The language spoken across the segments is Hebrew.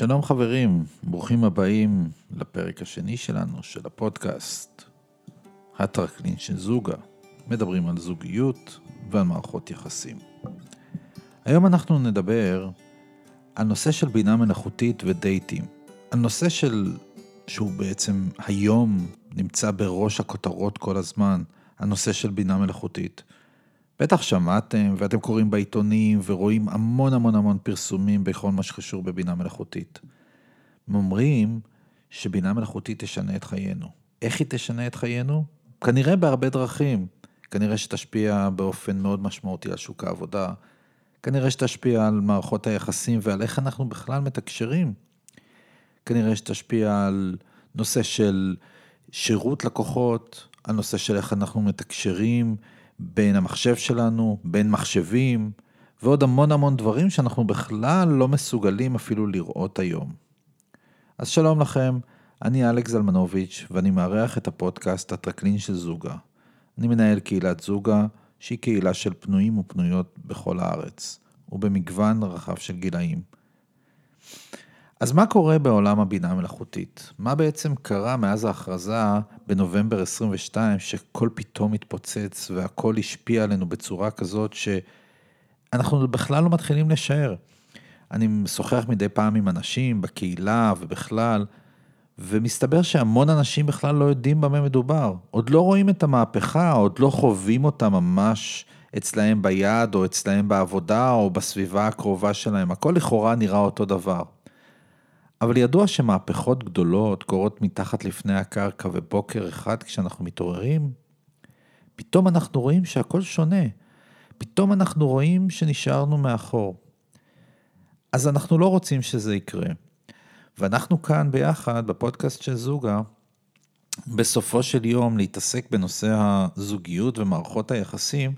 שלום חברים, ברוכים הבאים לפרק השני שלנו של הפודקאסט, הטרקלין של זוגה. מדברים על זוגיות ועל מערכות יחסים. היום אנחנו נדבר על נושא של בינה מלאכותית ודייטים. על נושא של, שהוא בעצם היום נמצא בראש הכותרות כל הזמן, הנושא של בינה מלאכותית. בטח שמעתם ואתם קוראים בעיתונים ורואים המון המון המון פרסומים בכל מה שקשור בבינה מלאכותית. הם אומרים שבינה מלאכותית תשנה את חיינו. איך היא תשנה את חיינו? כנראה בהרבה דרכים. כנראה שתשפיע באופן מאוד משמעותי על שוק העבודה, כנראה שתשפיע על מערכות היחסים ועל איך אנחנו בכלל מתקשרים. כנראה שתשפיע על נושא של שירות לקוחות, על נושא של איך אנחנו מתקשרים בין המחשב שלנו, בין מחשבים, ועוד המון המון דברים שאנחנו בכלל לא מסוגלים אפילו לראות היום. אז שלום לכם, אני אלכס זלמנוביץ' ואני מארח את הפודקאסט הטרקלין של זוגה. אני מנהל קהילת זוגה, שהיא קהילה של פנויים ופנויות בכל הארץ, ובמגוון רחב של גילאים. אז מה קורה בעולם הבינה המלאכותית? מה בעצם קרה מאז ההכרזה בנובמבר 22, שכל פתאום התפוצץ והכל השפיע עלינו בצורה כזאת שאנחנו בכלל לא מתחילים לשער. אני משוחח מדי פעם עם אנשים בקהילה ובכלל, ומסתבר שהמון אנשים בכלל לא יודעים במה מדובר. עוד לא רואים את המהפכה, עוד לא חווים אותה ממש אצלהם ביד, או אצלהם בעבודה, או בסביבה הקרובה שלהם. הכל לכאורה נראה אותו דבר. אבל ידוע שמהפכות גדולות קורות מתחת לפני הקרקע, ובוקר אחד כשאנחנו מתעוררים, פתאום אנחנו רואים שהכל שונה. פתאום אנחנו רואים שנשארנו מאחור. אז אנחנו לא רוצים שזה יקרה. ואנחנו כאן ביחד, בפודקאסט של זוגה, בסופו של יום להתעסק בנושא הזוגיות ומערכות היחסים,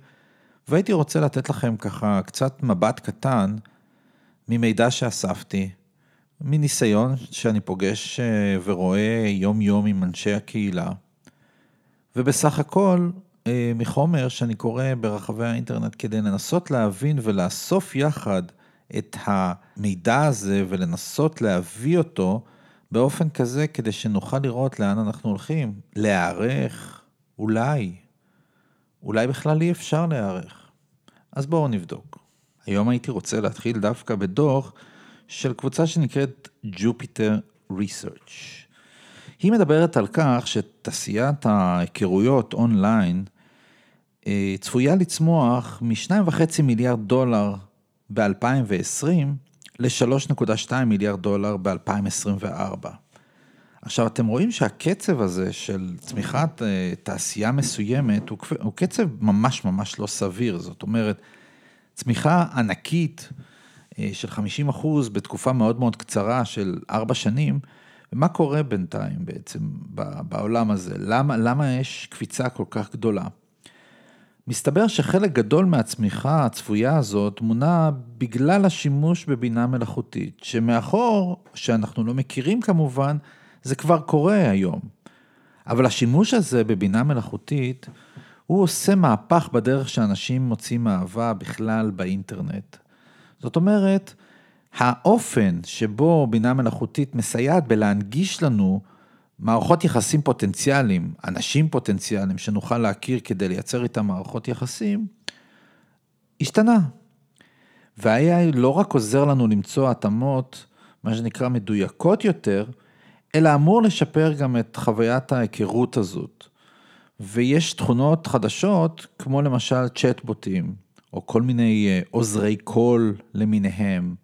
והייתי רוצה לתת לכם ככה קצת מבט קטן ממידע שאספתי, מניסיון שאני פוגש אה, ורואה יום-יום עם אנשי הקהילה, ובסך הכל אה, מחומר שאני קורא ברחבי האינטרנט כדי לנסות להבין ולאסוף יחד את המידע הזה ולנסות להביא אותו באופן כזה כדי שנוכל לראות לאן אנחנו הולכים, להיערך, אולי, אולי בכלל אי אפשר להיערך. אז בואו נבדוק. היום הייתי רוצה להתחיל דווקא בדוח של קבוצה שנקראת Jupiter Research. היא מדברת על כך שתעשיית ההיכרויות אונליין אה, צפויה לצמוח מ-2.5 מיליארד דולר ב-2020 ל-3.2 מיליארד דולר ב-2024. עכשיו, אתם רואים שהקצב הזה של צמיחת אה, תעשייה מסוימת הוא, קצב ממש ממש לא סביר. זאת אומרת, צמיחה ענקית של 50 אחוז בתקופה מאוד מאוד קצרה של ארבע שנים, ומה קורה בינתיים בעצם בעולם הזה? למה, למה יש קפיצה כל כך גדולה? מסתבר שחלק גדול מהצמיחה הצפויה הזאת מונע בגלל השימוש בבינה מלאכותית, שמאחור, שאנחנו לא מכירים כמובן, זה כבר קורה היום. אבל השימוש הזה בבינה מלאכותית, הוא עושה מהפך בדרך שאנשים מוצאים אהבה בכלל באינטרנט. זאת אומרת, האופן שבו בינה מלאכותית מסייעת בלהנגיש לנו מערכות יחסים פוטנציאליים, אנשים פוטנציאליים שנוכל להכיר כדי לייצר איתם מערכות יחסים, השתנה. וה-AI לא רק עוזר לנו למצוא התאמות, מה שנקרא מדויקות יותר, אלא אמור לשפר גם את חוויית ההיכרות הזאת. ויש תכונות חדשות, כמו למשל צ'טבוטים, או כל מיני אה, עוזרי קול למיניהם,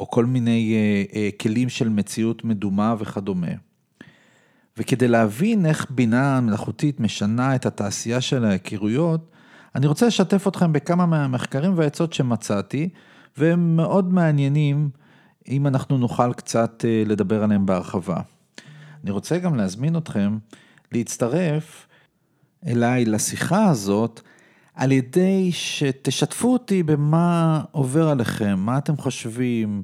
או כל מיני אה, אה, כלים של מציאות מדומה וכדומה. וכדי להבין איך בינה מלאכותית משנה את התעשייה של ההיכרויות, אני רוצה לשתף אתכם בכמה מהמחקרים והעצות שמצאתי, והם מאוד מעניינים אם אנחנו נוכל קצת לדבר עליהם בהרחבה. אני רוצה גם להזמין אתכם להצטרף אליי לשיחה הזאת, על ידי שתשתפו אותי במה עובר עליכם, מה אתם חושבים,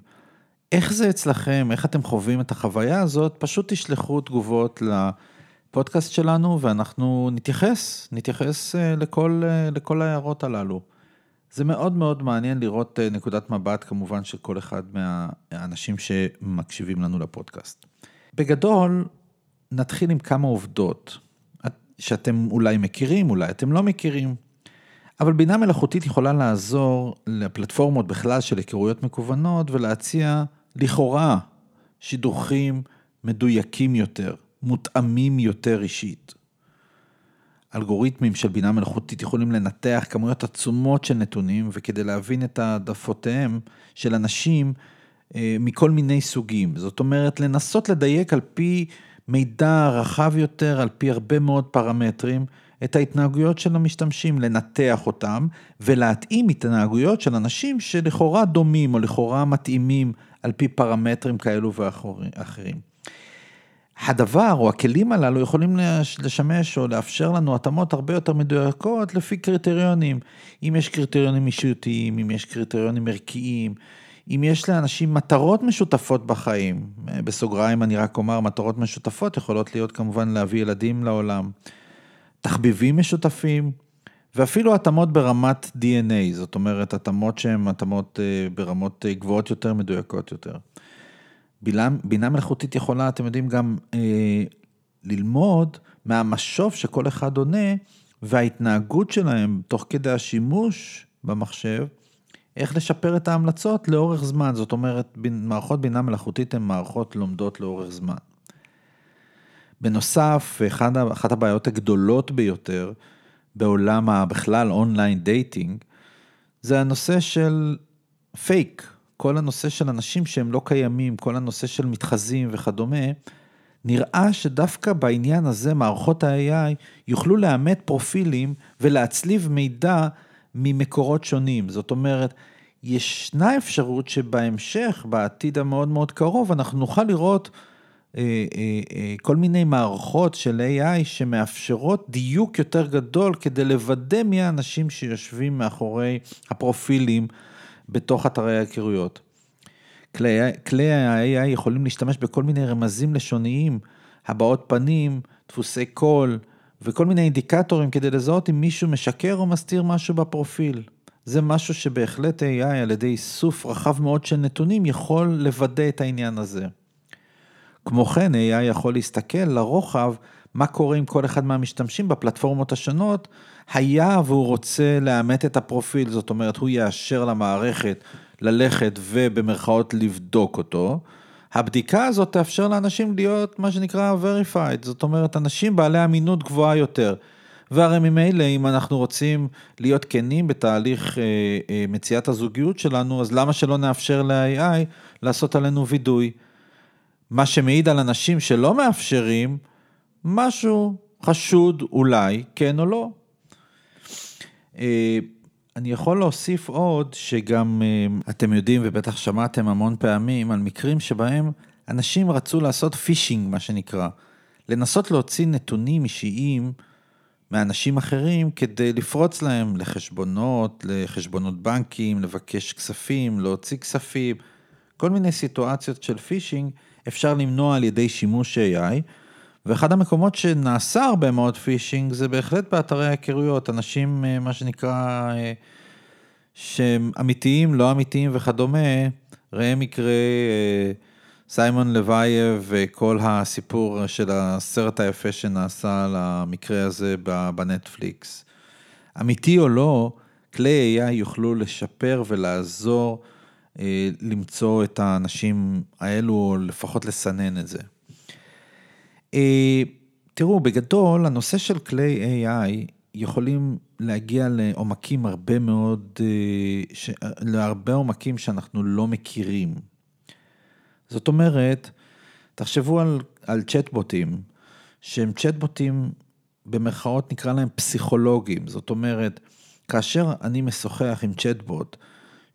איך זה אצלכם, איך אתם חווים את החוויה הזאת, פשוט תשלחו תגובות לפודקאסט שלנו ואנחנו נתייחס, נתייחס אה, לכל, אה, לכל ההערות הללו. זה מאוד מאוד מעניין לראות אה, נקודת מבט כמובן של כל אחד מהאנשים שמקשיבים לנו לפודקאסט. בגדול, נתחיל עם כמה עובדות שאתם אולי מכירים, אולי אתם לא מכירים. אבל בינה מלאכותית יכולה לעזור לפלטפורמות בכלל של היכרויות מקוונות ולהציע לכאורה שידוכים מדויקים יותר, מותאמים יותר אישית. אלגוריתמים של בינה מלאכותית יכולים לנתח כמויות עצומות של נתונים, וכדי להבין את העדפותיהם של אנשים אה, מכל מיני סוגים. זאת אומרת, לנסות לדייק על פי מידע רחב יותר, על פי הרבה מאוד פרמטרים, את ההתנהגויות של המשתמשים, לנתח אותם ולהתאים התנהגויות של אנשים שלכאורה דומים או לכאורה מתאימים על פי פרמטרים כאלו ואחרים. הדבר או הכלים הללו יכולים לשמש או לאפשר לנו התאמות הרבה יותר מדויקות לפי קריטריונים. אם יש קריטריונים אישיותיים, אם יש קריטריונים ערכיים, אם יש לאנשים מטרות משותפות בחיים, בסוגריים אני רק אומר, מטרות משותפות יכולות להיות כמובן להביא ילדים לעולם, תחביבים משותפים, ואפילו התאמות ברמת DNA, זאת אומרת התאמות שהן התאמות אה, ברמות אה, גבוהות יותר, מדויקות יותר. בינה, בינה מלאכותית יכולה, אתם יודעים, גם אה, ללמוד מהמשוב שכל אחד עונה, וההתנהגות שלהם תוך כדי השימוש במחשב, איך לשפר את ההמלצות לאורך זמן. זאת אומרת, מערכות בינה מלאכותית הן מערכות לומדות לאורך זמן. בנוסף, אחד, אחת הבעיות הגדולות ביותר בעולם הבכלל online dating, זה הנושא של פייק. כל הנושא של אנשים שהם לא קיימים, כל הנושא של מתחזים וכדומה, נראה שדווקא בעניין הזה מערכות ה-AI יוכלו לאמת פרופילים ולהצליב מידע ממקורות שונים. זאת אומרת, ישנה אפשרות שבהמשך, בעתיד המאוד מאוד קרוב, אנחנו נוכל לראות כל מיני מערכות של AI שמאפשרות דיוק יותר גדול כדי לוודא מי האנשים שיושבים מאחורי הפרופילים בתוך אתרי ההיכרויות. כלי, כלי ה-AI יכולים להשתמש בכל מיני רמזים לשוניים, הבעות פנים, דפוסי קול וכל מיני אינדיקטורים כדי לזהות אם מישהו משקר או מסתיר משהו בפרופיל. זה משהו שבהחלט AI על ידי איסוף רחב מאוד של נתונים יכול לוודא את העניין הזה. כמו כן, AI יכול להסתכל לרוחב מה קורה עם כל אחד מהמשתמשים בפלטפורמות השונות, היה והוא רוצה לאמת את הפרופיל, זאת אומרת, הוא יאשר למערכת ללכת ובמרכאות לבדוק אותו. הבדיקה הזאת תאפשר לאנשים להיות מה שנקרא verified, זאת אומרת, אנשים בעלי אמינות גבוהה יותר. והרי ממילא, אם אנחנו רוצים להיות כנים בתהליך אה, אה, מציאת הזוגיות שלנו, אז למה שלא נאפשר ל-AI לעשות עלינו וידוי? מה שמעיד על אנשים שלא מאפשרים משהו חשוד אולי, כן או לא. אה, אני יכול להוסיף עוד שגם אה, אתם יודעים ובטח שמעתם המון פעמים על מקרים שבהם אנשים רצו לעשות phishing, מה שנקרא. לנסות להוציא נתונים אישיים מאנשים אחרים כדי לפרוץ להם לחשבונות, לחשבונות בנקים, לבקש כספים, להוציא כספים, כל מיני סיטואציות של phishing אפשר למנוע על ידי שימוש AI. ואחד המקומות שנעשה הרבה מאוד phishing זה בהחלט באתרי ההיכרויות, אנשים, אה, מה שנקרא, אה, שהם אמיתיים, לא אמיתיים וכדומה, ראה מקרה אה, סיימון לוייב וכל הסיפור של הסרט היפה שנעשה על המקרה הזה בנטפליקס. אמיתי או לא, כלי AI יוכלו לשפר ולעזור למצוא את האנשים האלו, או לפחות לסנן את זה. אה, תראו, בגדול, הנושא של כלי AI יכולים להגיע לעומקים הרבה מאוד, אה, ש... להרבה עומקים שאנחנו לא מכירים. זאת אומרת, תחשבו על, על צ'טבוטים, שהם צ'טבוטים, במרכאות נקרא להם פסיכולוגים. זאת אומרת, כאשר אני משוחח עם צ'טבוט,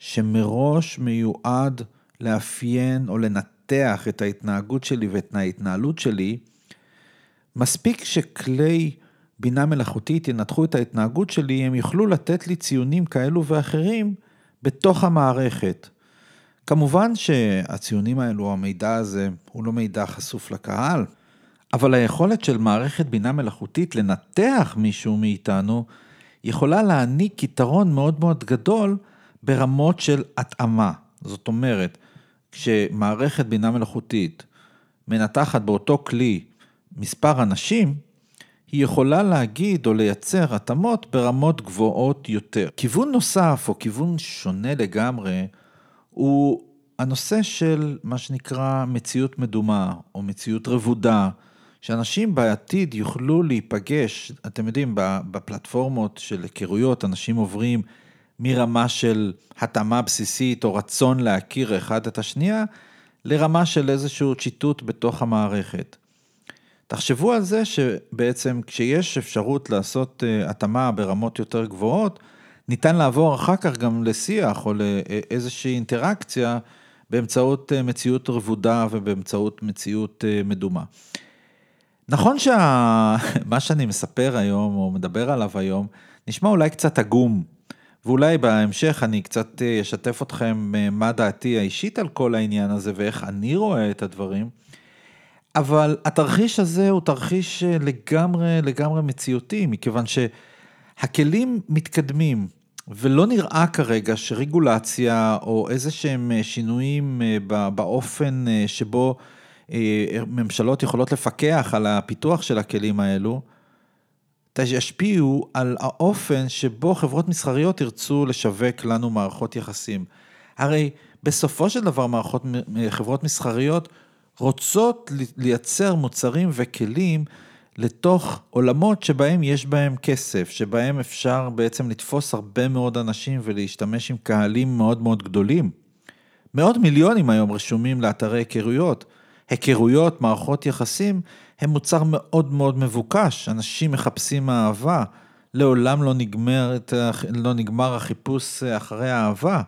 שמראש מיועד לאפיין או לנתח את ההתנהגות שלי ואת ההתנהלות שלי, מספיק שכלי בינה מלאכותית ינתחו את ההתנהגות שלי, הם יוכלו לתת לי ציונים כאלו ואחרים בתוך המערכת. כמובן שהציונים האלו, המידע הזה, הוא לא מידע חשוף לקהל, אבל היכולת של מערכת בינה מלאכותית לנתח מישהו מאיתנו, יכולה להעניק יתרון מאוד מאוד גדול ברמות של התאמה. זאת אומרת, כשמערכת בינה מלאכותית מנתחת באותו כלי מספר אנשים, היא יכולה להגיד או לייצר התאמות ברמות גבוהות יותר. כיוון נוסף או כיוון שונה לגמרי הוא הנושא של מה שנקרא מציאות מדומה או מציאות רבודה, שאנשים בעתיד יוכלו להיפגש, אתם יודעים, בפלטפורמות של היכרויות, אנשים עוברים מרמה של התאמה בסיסית או רצון להכיר אחד את השנייה, לרמה של איזשהו צ'יטוט בתוך המערכת. תחשבו על זה שבעצם כשיש אפשרות לעשות אה, התאמה ברמות יותר גבוהות, ניתן לעבור אחר כך גם לשיח או לאיזושהי אינטראקציה באמצעות אה, מציאות רבודה ובאמצעות מציאות אה, מדומה. נכון שמה שאני מספר היום או מדבר עליו היום נשמע אולי קצת עגום, ואולי בהמשך אני קצת אשתף אתכם מה דעתי האישית על כל העניין הזה ואיך אני רואה את הדברים. אבל התרחיש הזה הוא תרחיש אה, לגמרי, לגמרי מציאותי, מכיוון שהכלים מתקדמים, ולא נראה כרגע שרגולציה או איזה שהם אה, שינויים אה, באופן שבו ממשלות יכולות לפקח על הפיתוח של הכלים האלו, ישפיעו על האופן שבו חברות מסחריות ירצו לשווק לנו מערכות יחסים. הרי בסופו של דבר מערכות, חברות מסחריות רוצות לייצר מוצרים וכלים לתוך עולמות שבהם יש בהם כסף, שבהם אפשר בעצם לתפוס הרבה מאוד אנשים ולהשתמש עם קהלים מאוד מאוד גדולים. מאות מיליונים היום רשומים לאתרי היכרויות. היכרויות, מערכות יחסים, הם מוצר מאוד מאוד מבוקש, אנשים מחפשים אהבה, לעולם לא נגמר, לא נגמר החיפוש אחרי האהבה.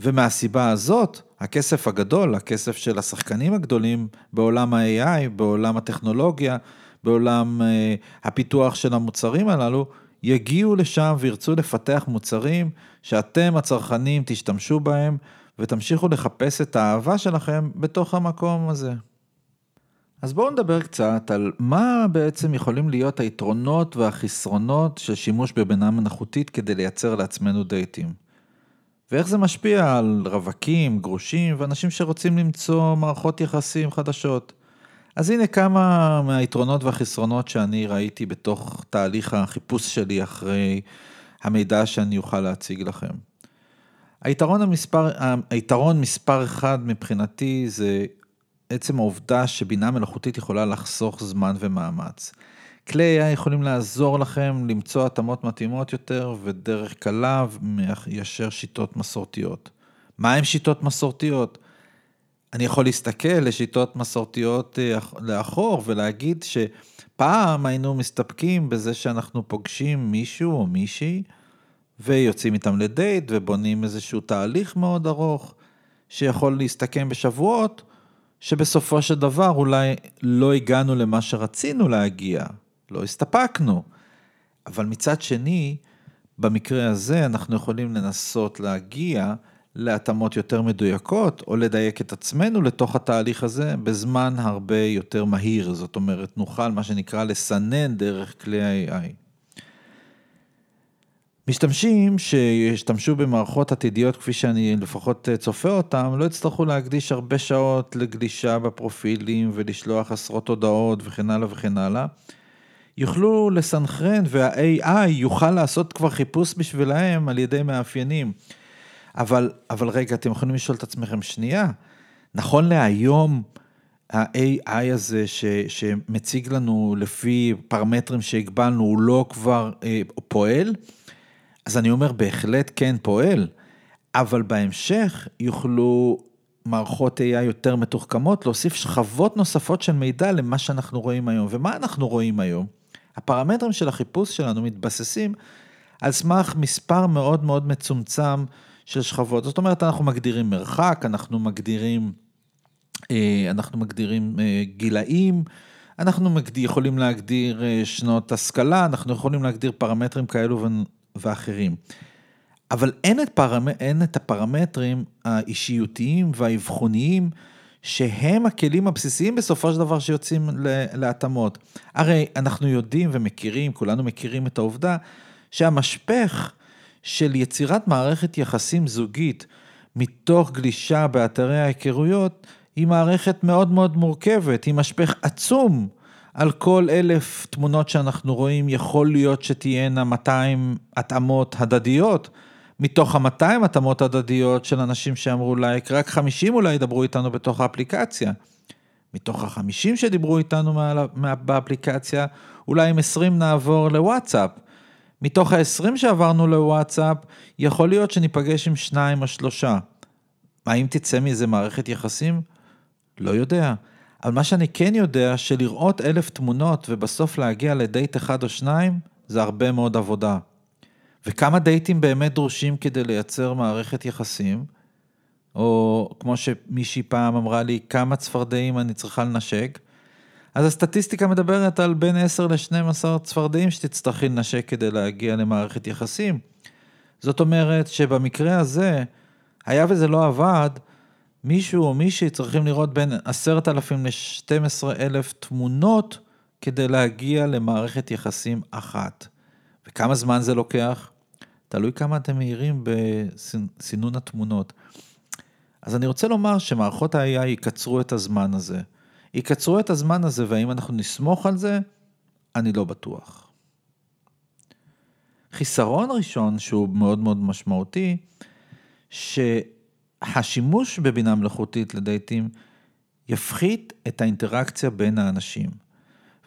ומהסיבה הזאת, הכסף הגדול, הכסף של השחקנים הגדולים בעולם ה-AI, בעולם הטכנולוגיה, בעולם uh, הפיתוח של המוצרים הללו, יגיעו לשם וירצו לפתח מוצרים שאתם הצרכנים תשתמשו בהם ותמשיכו לחפש את האהבה שלכם בתוך המקום הזה. אז בואו נדבר קצת על מה בעצם יכולים להיות היתרונות והחסרונות של שימוש בבינה מלאכותית כדי לייצר לעצמנו דייטים. ואיך זה משפיע על רווקים, גרושים ואנשים שרוצים למצוא מערכות יחסים חדשות. אז הנה כמה מהיתרונות והחסרונות שאני ראיתי בתוך תהליך החיפוש שלי אחרי המידע שאני אוכל להציג לכם. היתרון, המספר, היתרון מספר אחד מבחינתי זה עצם העובדה שבינה מלאכותית יכולה לחסוך זמן ומאמץ. כלי AI יכולים לעזור לכם למצוא התאמות מתאימות יותר ודרך קלה מאשר שיטות מסורתיות. מה הם שיטות מסורתיות? אני יכול להסתכל לשיטות מסורתיות אה, לאחור ולהגיד שפעם היינו מסתפקים בזה שאנחנו פוגשים מישהו או מישהי ויוצאים איתם לדייט ובונים איזשהו תהליך מאוד ארוך שיכול להסתכם בשבועות, שבסופו של דבר אולי לא הגענו למה שרצינו להגיע, לא הסתפקנו. אבל מצד שני, במקרה הזה אנחנו יכולים לנסות להגיע להתאמות יותר מדויקות, או לדייק את עצמנו לתוך התהליך הזה בזמן הרבה יותר מהיר. זאת אומרת, נוכל מה שנקרא לסנן דרך כלי ה-AI. משתמשים שישתמשו במערכות עתידיות כפי שאני לפחות צופה אותם, לא יצטרכו להקדיש הרבה שעות לגלישה בפרופילים ולשלוח עשרות הודעות וכן הלאה וכן הלאה. יוכלו לסנכרן וה-AI יוכל לעשות כבר חיפוש בשבילהם על ידי מאפיינים. אבל, אבל רגע, אתם יכולים לשאול את עצמכם שנייה, נכון להיום ה-AI הזה ש, שמציג לנו לפי פרמטרים שהגבלנו, הוא לא כבר אה, פועל? אז אני אומר, בהחלט כן פועל, אבל בהמשך יוכלו מערכות AI יותר מתוחכמות להוסיף שכבות נוספות של מידע למה שאנחנו רואים היום. ומה אנחנו רואים היום? הפרמטרים של החיפוש שלנו מתבססים על סמך מספר מאוד מאוד מצומצם של שכבות. זאת אומרת, אנחנו מגדירים מרחק, אנחנו מגדירים, אה, אנחנו מגדירים אה, גילאים, אנחנו יכולים להגדיר אה, שנות השכלה, אנחנו יכולים להגדיר פרמטרים כאלו ואחרים. אבל אין את, פרמ... אין את הפרמטרים האישיותיים והאבחוניים שהם הכלים הבסיסיים בסופו של דבר שיוצאים להתאמות. הרי אנחנו יודעים ומכירים, כולנו מכירים את העובדה, שהמשפך של יצירת מערכת יחסים זוגית מתוך גלישה באתרי ההיכרויות, היא מערכת מאוד מאוד מורכבת, היא משפך עצום. על כל אלף תמונות שאנחנו רואים, יכול להיות שתהיינה 200 התאמות הדדיות. מתוך ה-200 התאמות הדדיות של אנשים שאמרו לייק, רק 50 אולי ידברו איתנו בתוך האפליקציה. מתוך ה-50 שדיברו איתנו באפליקציה, אולי עם 20 נעבור לוואטסאפ. מתוך ה-20 שעברנו לוואטסאפ, יכול להיות שניפגש עם שניים או שלושה. האם תצא מזה מערכת יחסים? לא יודע. אבל מה שאני כן יודע, שלראות אלף תמונות ובסוף להגיע לדייט אחד או שניים, זה הרבה מאוד עבודה. וכמה דייטים באמת דרושים כדי לייצר מערכת יחסים? או כמו שמישהי פעם אמרה לי, כמה צפרדעים אני צריכה לנשק? אז הסטטיסטיקה מדברת על בין 10 ל-12 צפרדעים שתצטרכי לנשק כדי להגיע למערכת יחסים. זאת אומרת שבמקרה הזה, היה וזה לא עבד, מישהו או מישהי צריכים לראות בין 10,000 ל-12,000 תמונות כדי להגיע למערכת יחסים אחת. וכמה זמן זה לוקח? תלוי כמה אתם מהירים בסינון התמונות. אז אני רוצה לומר שמערכות ה-AI יקצרו את הזמן הזה. יקצרו את הזמן הזה, והאם אנחנו נסמוך על זה? אני לא בטוח. חיסרון ראשון, שהוא מאוד מאוד משמעותי, שהשימוש בבינה מלאכותית לדייטים יפחית את האינטראקציה בין האנשים.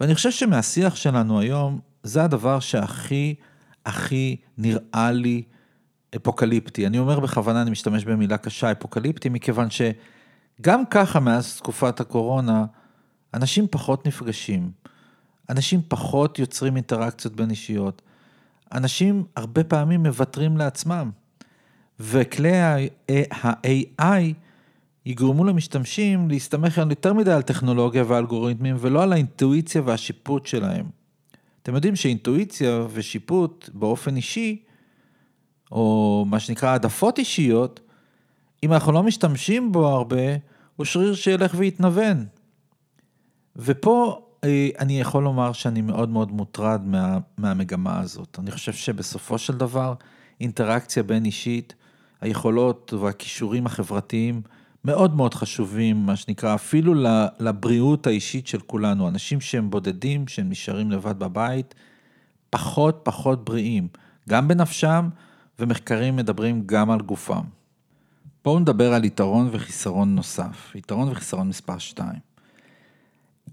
ואני חושב שמהשיח שלנו היום, זה הדבר שהכי, הכי נראה לי אפוקליפטי. אני אומר בכוונה, אני משתמש במילה קשה, אפוקליפטי, מכיוון שגם ככה מאז תקופת הקורונה, אנשים פחות נפגשים, אנשים פחות יוצרים אינטראקציות בין אישיות, אנשים הרבה פעמים מוותרים לעצמם, וכלי ה-AI יגרמו למשתמשים להסתמך יותר מדי על טכנולוגיה ואלגוריתמים ולא על האינטואיציה והשיפוט שלהם. אתם יודעים שאינטואיציה ושיפוט באופן אישי או מה שנקרא העדפות אישיות, אם אנחנו לא משתמשים בו הרבה, הוא שריר שילך ויתנוון. ופה אה, אני יכול לומר שאני מאוד מאוד מוטרד מה, מהמגמה הזאת. אני חושב שבסופו של דבר, אינטראקציה בין אישית, היכולות והכישורים החברתיים מאוד מאוד חשובים, מה שנקרא, אפילו לבריאות האישית של כולנו. אנשים שהם בודדים, שהם נשארים לבד בבית, פחות פחות בריאים, גם בנפשם ומחקרים מדברים גם על גופם. בואו נדבר על יתרון וחיסרון נוסף, יתרון וחיסרון מספר 2.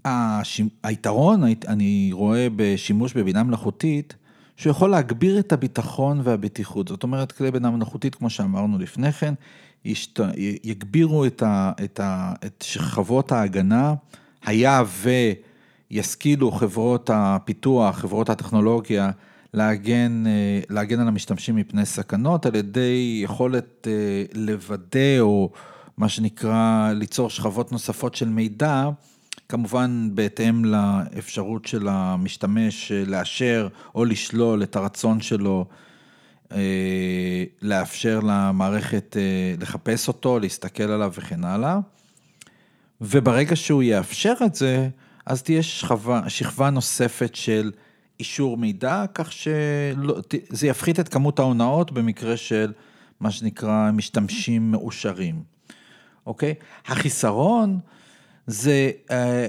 הש... היתרון, אני רואה בשימוש בבינה מלאכותית, שהוא יכול להגביר את הביטחון והבטיחות. זאת אומרת, כלי בינה מלאכותית, כמו שאמרנו לפני כן, ישת... יגבירו את, ה... את, ה... את שכבות ההגנה, היה וישכילו חברות הפיתוח, חברות הטכנולוגיה, להגן, להגן על המשתמשים מפני סכנות על ידי יכולת אה, לוודא או מה שנקרא ליצור שכבות נוספות של מידע, כמובן בהתאם לאפשרות של המשתמש אה, לאשר או לשלול את הרצון שלו לאפשר למערכת לחפש אותו, להסתכל עליו וכן הלאה. וברגע שהוא יאפשר את זה, אז תהיה שכבה, שכבה נוספת של אישור מידע, כך שזה יפחית את כמות ההונאות במקרה של מה שנקרא משתמשים מאושרים, אוקיי? החיסרון זה אה,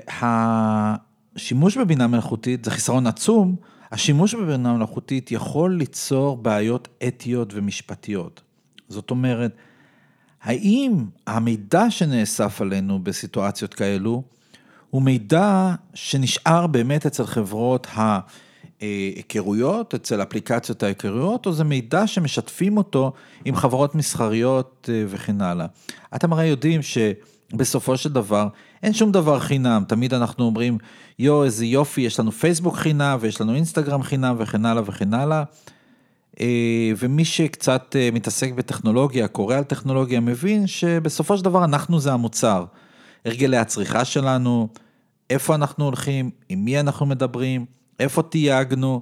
השימוש בבינה מלאכותית, זה חיסרון עצום, השימוש בבינה מלאכותית יכול ליצור בעיות אתיות ומשפטיות. זאת אומרת, האם המידע שנאסף עלינו בסיטואציות כאלו, הוא מידע שנשאר באמת אצל חברות ה... היכרויות, אצל אפליקציות ההיכרויות, או זה מידע שמשתפים אותו עם חברות מסחריות אה, וכן הלאה. אתם הרי יודעים שבסופו של דבר אין שום דבר חינם, תמיד אנחנו אומרים, יואו, איזה יופי, יש לנו פייסבוק חינם ויש לנו אינסטגרם חינם וכן הלאה וכן הלאה. אה, ומי שקצת אה, מתעסק בטכנולוגיה, קורא על טכנולוגיה, מבין שבסופו של דבר אנחנו זה המוצר. הרגלי הצריכה שלנו, איפה אנחנו הולכים, עם מי אנחנו מדברים, איפה תייגנו,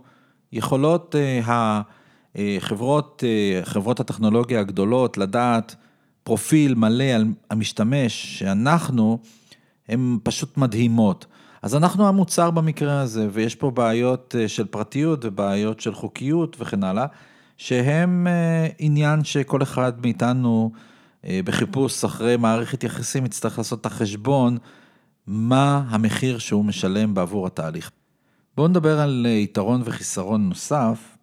יכולות החברות, אה, חברות הטכנולוגיה הגדולות לדעת פרופיל מלא על המשתמש שאנחנו, הן פשוט מדהימות. אז אנחנו המוצר במקרה הזה, ויש פה בעיות אה, של פרטיות ובעיות של חוקיות וכן הלאה, שהם אה, עניין שכל אחד מאיתנו אה, בחיפוש אחרי מערכת יחסים יצטרך לעשות את החשבון, מה המחיר שהוא משלם בעבור התהליך. בואו נדבר על יתרון וחיסרון נוסף.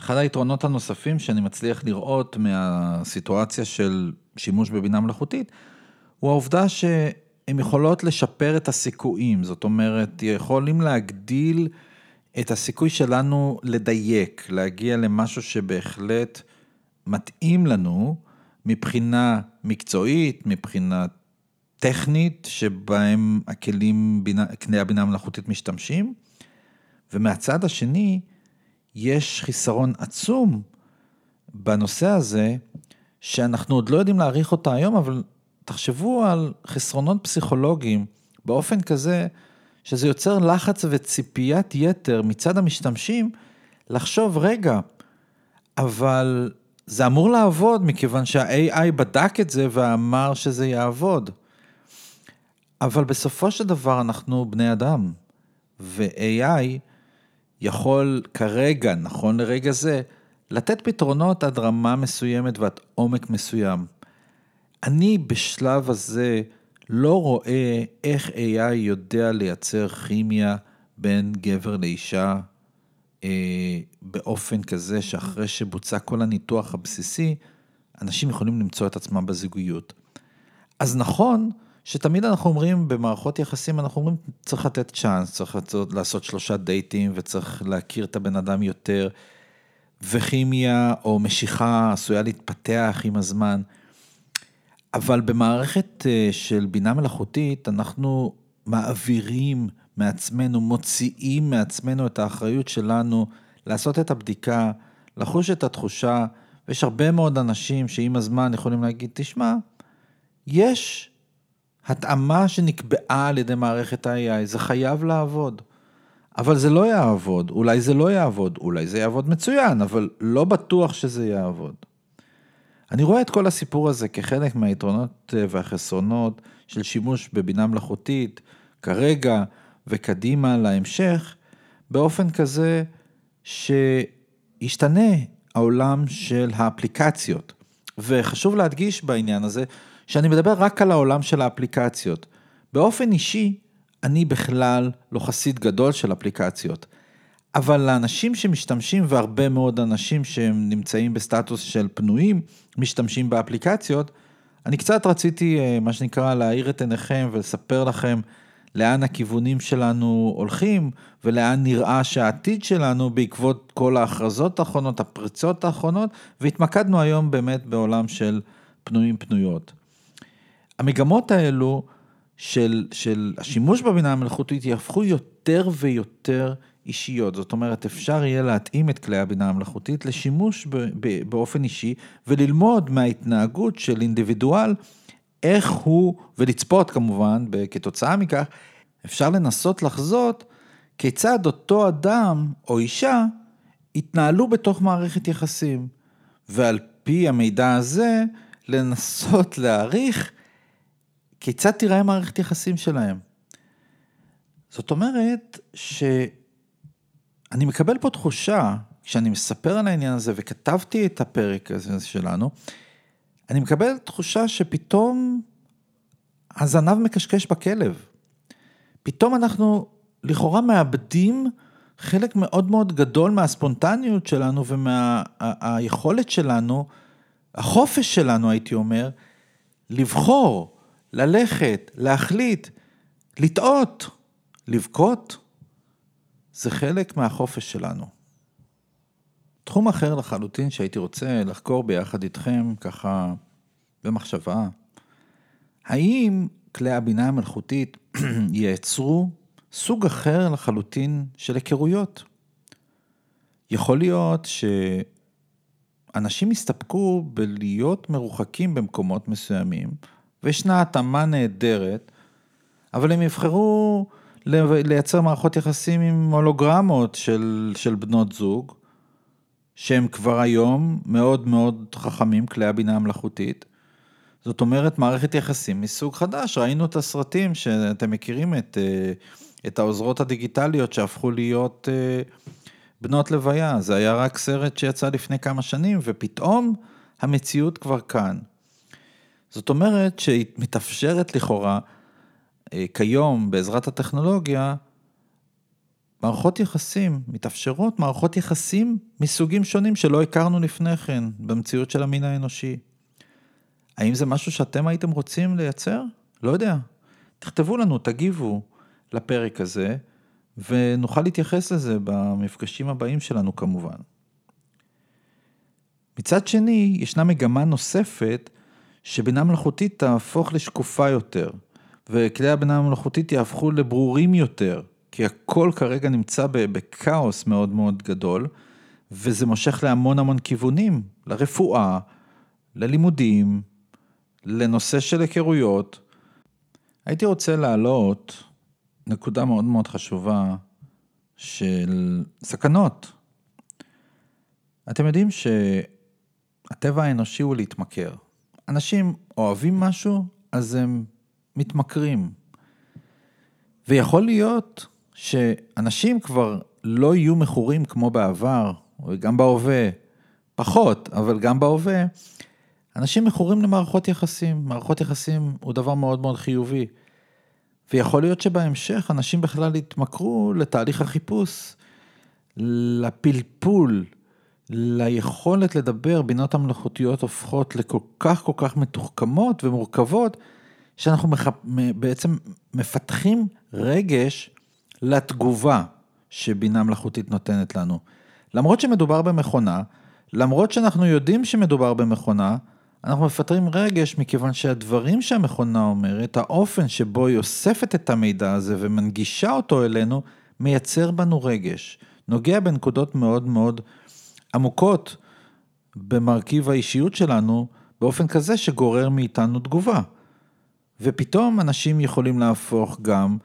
אחד היתרונות הנוספים שאני מצליח לראות מהסיטואציה של שימוש בבינה מלאכותית, הוא העובדה שהן יכולות לשפר את הסיכויים, זאת אומרת, יכולים להגדיל את הסיכוי שלנו לדייק, להגיע למשהו שבהחלט מתאים לנו מבחינה מקצועית, מבחינה טכנית, שבהם הכלים, כלי הבינה המלאכותית משתמשים, ומהצד השני, יש חיסרון עצום בנושא הזה, שאנחנו עוד לא יודעים להעריך אותה היום, אבל תחשבו על חסרונות פסיכולוגיים באופן כזה, שזה יוצר לחץ וציפיית יתר מצד המשתמשים, לחשוב, רגע, אבל זה אמור לעבוד, מכיוון שה-AI בדק את זה ואמר שזה יעבוד. אבל בסופו של דבר אנחנו בני אדם, ו-AI יכול כרגע, נכון לרגע זה, לתת פתרונות עד רמה מסוימת ועד עומק מסוים. אני בשלב הזה לא רואה איך AI יודע לייצר כימיה בין גבר לאישה אה, באופן כזה שאחרי שבוצע כל הניתוח הבסיסי, אנשים יכולים למצוא את עצמם בזוגיות. אז נכון שתמיד אנחנו אומרים במערכות יחסים, אנחנו אומרים צריך לתת צ'אנס, צריך לעשות שלושה דייטים וצריך להכיר את הבן אדם יותר, וכימיה או משיכה עשויה להתפתח עם הזמן. אבל במערכת אה, של בינה מלאכותית, אנחנו מעבירים מעצמנו, מוציאים מעצמנו את האחריות שלנו לעשות את הבדיקה, לחוש את התחושה, ויש הרבה מאוד אנשים שעם הזמן יכולים להגיד, תשמע, יש התאמה שנקבעה על ידי מערכת ה-AI, זה חייב לעבוד. אבל זה לא יעבוד, אולי זה לא יעבוד, אולי זה יעבוד מצוין, אבל לא בטוח שזה יעבוד. אני רואה את כל הסיפור הזה כחלק מהיתרונות והחסרונות של שימוש בבינה מלאכותית, כרגע וקדימה להמשך, באופן כזה שישתנה העולם של האפליקציות. וחשוב להדגיש בעניין הזה, שאני מדבר רק על העולם של האפליקציות. באופן אישי, אני בכלל לא חסיד גדול של אפליקציות. אבל לאנשים שמשתמשים, והרבה מאוד אנשים שהם נמצאים בסטטוס של פנויים, משתמשים באפליקציות, אני קצת רציתי, אה, מה שנקרא, להאיר את עיניכם ולספר לכם לאן הכיוונים שלנו הולכים, ולאן נראה שהעתיד שלנו בעקבות כל ההכרזות האחרונות, הפריצות האחרונות, והתמקדנו היום באמת בעולם של פנויים פנויות. המגמות האלו של, של השימוש בבינה המלאכותית יהפכו יותר ויותר אישיות. זאת אומרת, אפשר יהיה להתאים את כלי הבינה המלאכותית לשימוש ב, ב, באופן אישי וללמוד מההתנהגות של אינדיבידואל, איך הוא, ולצפות כמובן, כתוצאה מכך, אפשר לנסות לחזות כיצד אותו אדם או אישה התנהלו בתוך מערכת יחסים. ועל פי המידע הזה, לנסות להעריך כיצד תיראה מערכת יחסים שלהם. זאת אומרת שאני מקבל פה תחושה, כשאני מספר על העניין הזה וכתבתי את הפרק הזה שלנו, אני מקבל תחושה שפתאום הזנב מקשקש בכלב. פתאום אנחנו לכאורה מאבדים חלק מאוד מאוד גדול מהספונטניות שלנו ומהיכולת מה, שלנו, החופש שלנו הייתי אומר, לבחור ללכת, להחליט, לטעות, לבכות, זה חלק מהחופש שלנו. תחום אחר לחלוטין שהייתי רוצה לחקור ביחד איתכם, ככה במחשבה, האם כלי הבינה המלאכותית ייצרו סוג אחר לחלוטין של היכרויות? יכול להיות שאנשים יסתפקו בלהיות מרוחקים במקומות מסוימים, וישנה התאמה נהדרת, אבל הם יבחרו לייצר מערכות יחסים עם הולוגרמות של, של בנות זוג, שהם כבר היום מאוד מאוד חכמים, כלי הבינה המלאכותית, זאת אומרת, מערכת יחסים מסוג חדש. ראינו את הסרטים שאתם מכירים, את, אה, את העוזרות הדיגיטליות שהפכו להיות אה, בנות לוויה. זה היה רק סרט שיצא לפני כמה שנים, ופתאום המציאות כבר כאן. זאת אומרת שהיא מתאפשרת לכאורה אה, כיום בעזרת הטכנולוגיה, מערכות יחסים, מתאפשרות מערכות יחסים מסוגים שונים שלא הכרנו לפני כן במציאות של המין האנושי. האם זה משהו שאתם הייתם רוצים לייצר? לא יודע. תכתבו לנו, תגיבו לפרק הזה, ונוכל להתייחס לזה במפגשים הבאים שלנו כמובן. מצד שני, ישנה מגמה נוספת שבינה מלאכותית תהפוך לשקופה יותר, וכלי הבינה המלאכותית יהפכו לברורים יותר, כי הכל כרגע נמצא בכאוס מאוד מאוד גדול, וזה מושך להמון המון כיוונים, לרפואה, ללימודים, לנושא של היכרויות. הייתי רוצה להעלות נקודה מאוד מאוד חשובה של סכנות. אתם יודעים שהטבע האנושי הוא להתמכר. אנשים אוהבים משהו, אז הם מתמכרים. ויכול להיות שאנשים כבר לא יהיו מכורים כמו בעבר, וגם בהווה, פחות, אבל גם בהווה, אנשים מכורים למערכות יחסים. מערכות יחסים הוא דבר מאוד מאוד חיובי. ויכול להיות שבהמשך אנשים בכלל יתמכרו לתהליך החיפוש, לפלפול, ליכולת לדבר, בינות המלאכותיות הופכות לכל כך כל כך מתוחכמות ומורכבות, שאנחנו מח... בעצם מפתחים רגש לתגובה שבינה מלאכותית נותנת לנו. למרות שמדובר במכונה, למרות שאנחנו יודעים שמדובר במכונה, אנחנו מפטרים רגש מכיוון שהדברים שהמכונה אומרת, האופן שבו היא אוספת את המידע הזה ומנגישה אותו אלינו, מייצר בנו רגש. נוגע בנקודות מאוד מאוד עמוקות במרכיב האישיות שלנו, באופן כזה שגורר מאיתנו תגובה. ופתאום אנשים יכולים להפוך גם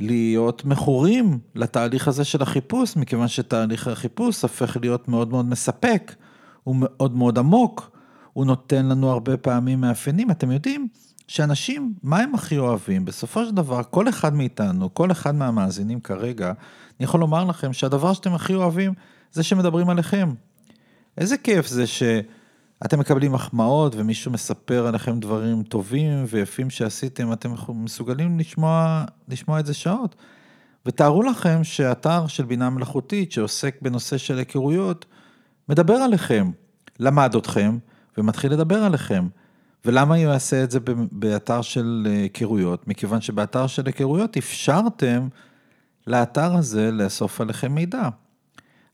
להיות מכורים לתהליך הזה של החיפוש, מכיוון שתהליך החיפוש הופך להיות מאוד מאוד מספק, הוא מאוד מאוד עמוק, הוא נותן לנו הרבה פעמים מאפיינים. אתם יודעים שאנשים, מה הם הכי אוהבים? בסופו של דבר, כל אחד מאיתנו, כל אחד מהמאזינים כרגע, אני יכול לומר לכם שהדבר שאתם הכי אוהבים זה שמדברים עליכם. איזה כיף זה שאתם מקבלים מחמאות ומישהו מספר עליכם דברים טובים ויפים שעשיתם, אתם מסוגלים לשמוע, לשמוע את זה שעות. ותארו לכם שאתר של בינה מלאכותית שעוסק בנושא של היכרויות, מדבר עליכם, למד אתכם, ומתחיל לדבר עליכם. ולמה הוא יעשה את זה באתר של היכרויות? מכיוון שבאתר של היכרויות אפשרתם לאתר הזה לאסוף עליכם מידע.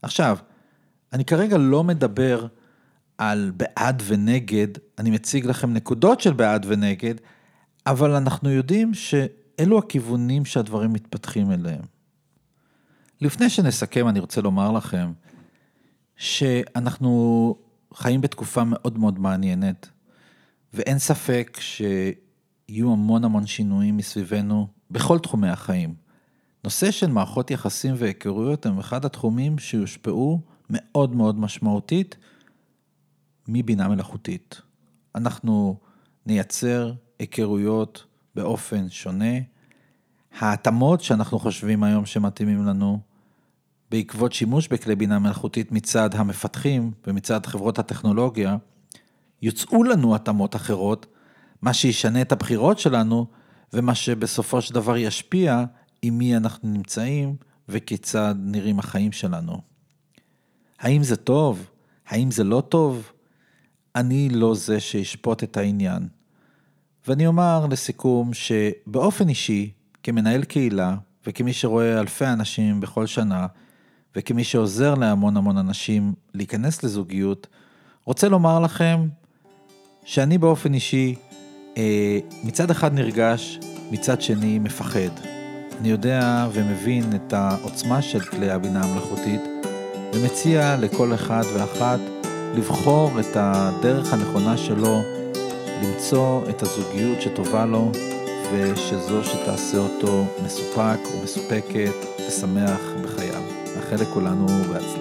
עכשיו, אני כרגע לא מדבר על בעד ונגד, אני מציג לכם נקודות של בעד ונגד, אבל אנחנו יודעים שאלו הכיוונים שהדברים מתפתחים אליהם. לפני שנסכם, אני רוצה לומר לכם שאנחנו חיים בתקופה מאוד מאוד מעניינת, ואין ספק שיהיו המון המון שינויים מסביבנו בכל תחומי החיים. נושא של מערכות יחסים והיכרויות הם אחד התחומים שיושפעו מאוד מאוד משמעותית מבינה מלאכותית. אנחנו נייצר היכרויות באופן שונה. ההתאמות שאנחנו חושבים היום שמתאימים לנו בעקבות שימוש בכלי בינה מלאכותית מצד המפתחים ומצד חברות הטכנולוגיה, יוצאו לנו התאמות אחרות, מה שישנה את הבחירות שלנו, ומה שבסופו של דבר ישפיע עם מי אנחנו נמצאים וכיצד נראים החיים שלנו. האם זה טוב? האם זה לא טוב? אני לא זה שישפוט את העניין. ואני אומר לסיכום שבאופן אישי, כמנהל קהילה וכמי שרואה אלפי אנשים בכל שנה, וכמי שעוזר להמון המון אנשים להיכנס לזוגיות, רוצה לומר לכם שאני באופן אישי אה, מצד אחד נרגש, מצד שני מפחד. אני יודע ומבין את העוצמה של כלי הבינה המלאכותית ומציע לכל אחד ואחת לבחור את הדרך הנכונה שלו, למצוא את הזוגיות שטובה לו ושזו שתעשה אותו מסופק ומסופקת ושמח בחייו. מאחל לכולנו בהצלחה.